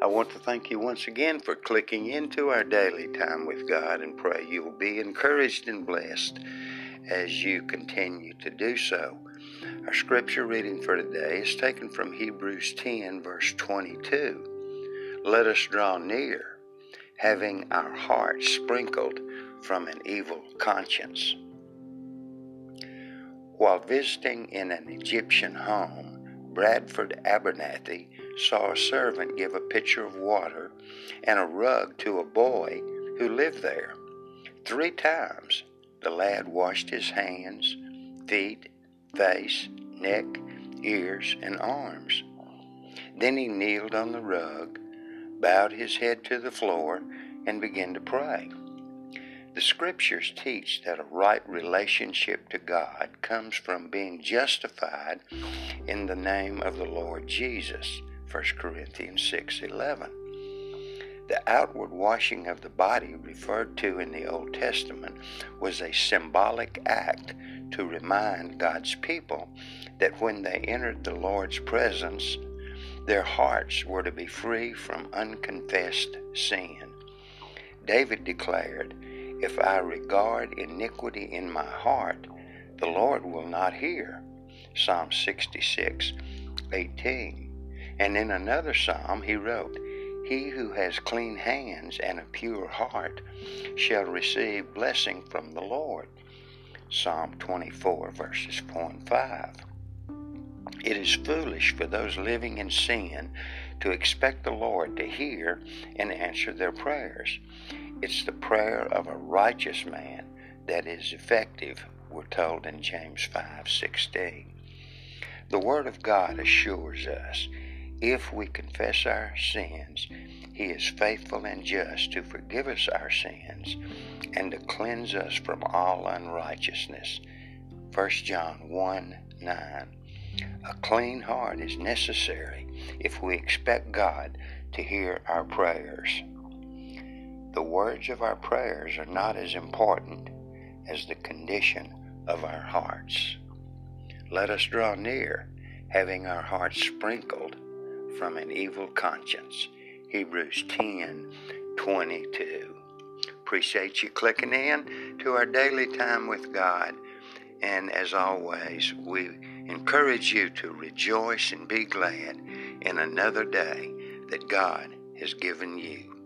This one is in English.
I want to thank you once again for clicking into our daily time with God and pray you will be encouraged and blessed as you continue to do so. Our scripture reading for today is taken from Hebrews 10, verse 22. Let us draw near, having our hearts sprinkled from an evil conscience. While visiting in an Egyptian home, Bradford Abernathy saw a servant give a pitcher of water and a rug to a boy who lived there. Three times the lad washed his hands, feet, face, neck, ears, and arms. Then he kneeled on the rug, bowed his head to the floor, and began to pray. The scriptures teach that a right relationship to God comes from being justified in the name of the Lord Jesus. 1 Corinthians 6:11. The outward washing of the body referred to in the Old Testament was a symbolic act to remind God's people that when they entered the Lord's presence, their hearts were to be free from unconfessed sin. David declared, If I regard iniquity in my heart, the Lord will not hear. Psalm 66, 18. And in another psalm he wrote, He who has clean hands and a pure heart shall receive blessing from the Lord. Psalm 24, verses 4 and 5. It is foolish for those living in sin to expect the Lord to hear and answer their prayers. It's the prayer of a righteous man that is effective, we're told in James 5:16. The Word of God assures us if we confess our sins, He is faithful and just to forgive us our sins and to cleanse us from all unrighteousness. 1 John 1 9. A clean heart is necessary if we expect God to hear our prayers. The words of our prayers are not as important as the condition of our hearts. Let us draw near, having our hearts sprinkled from an evil conscience. Hebrews 10 22. Appreciate you clicking in to our daily time with God. And as always, we encourage you to rejoice and be glad in another day that God has given you.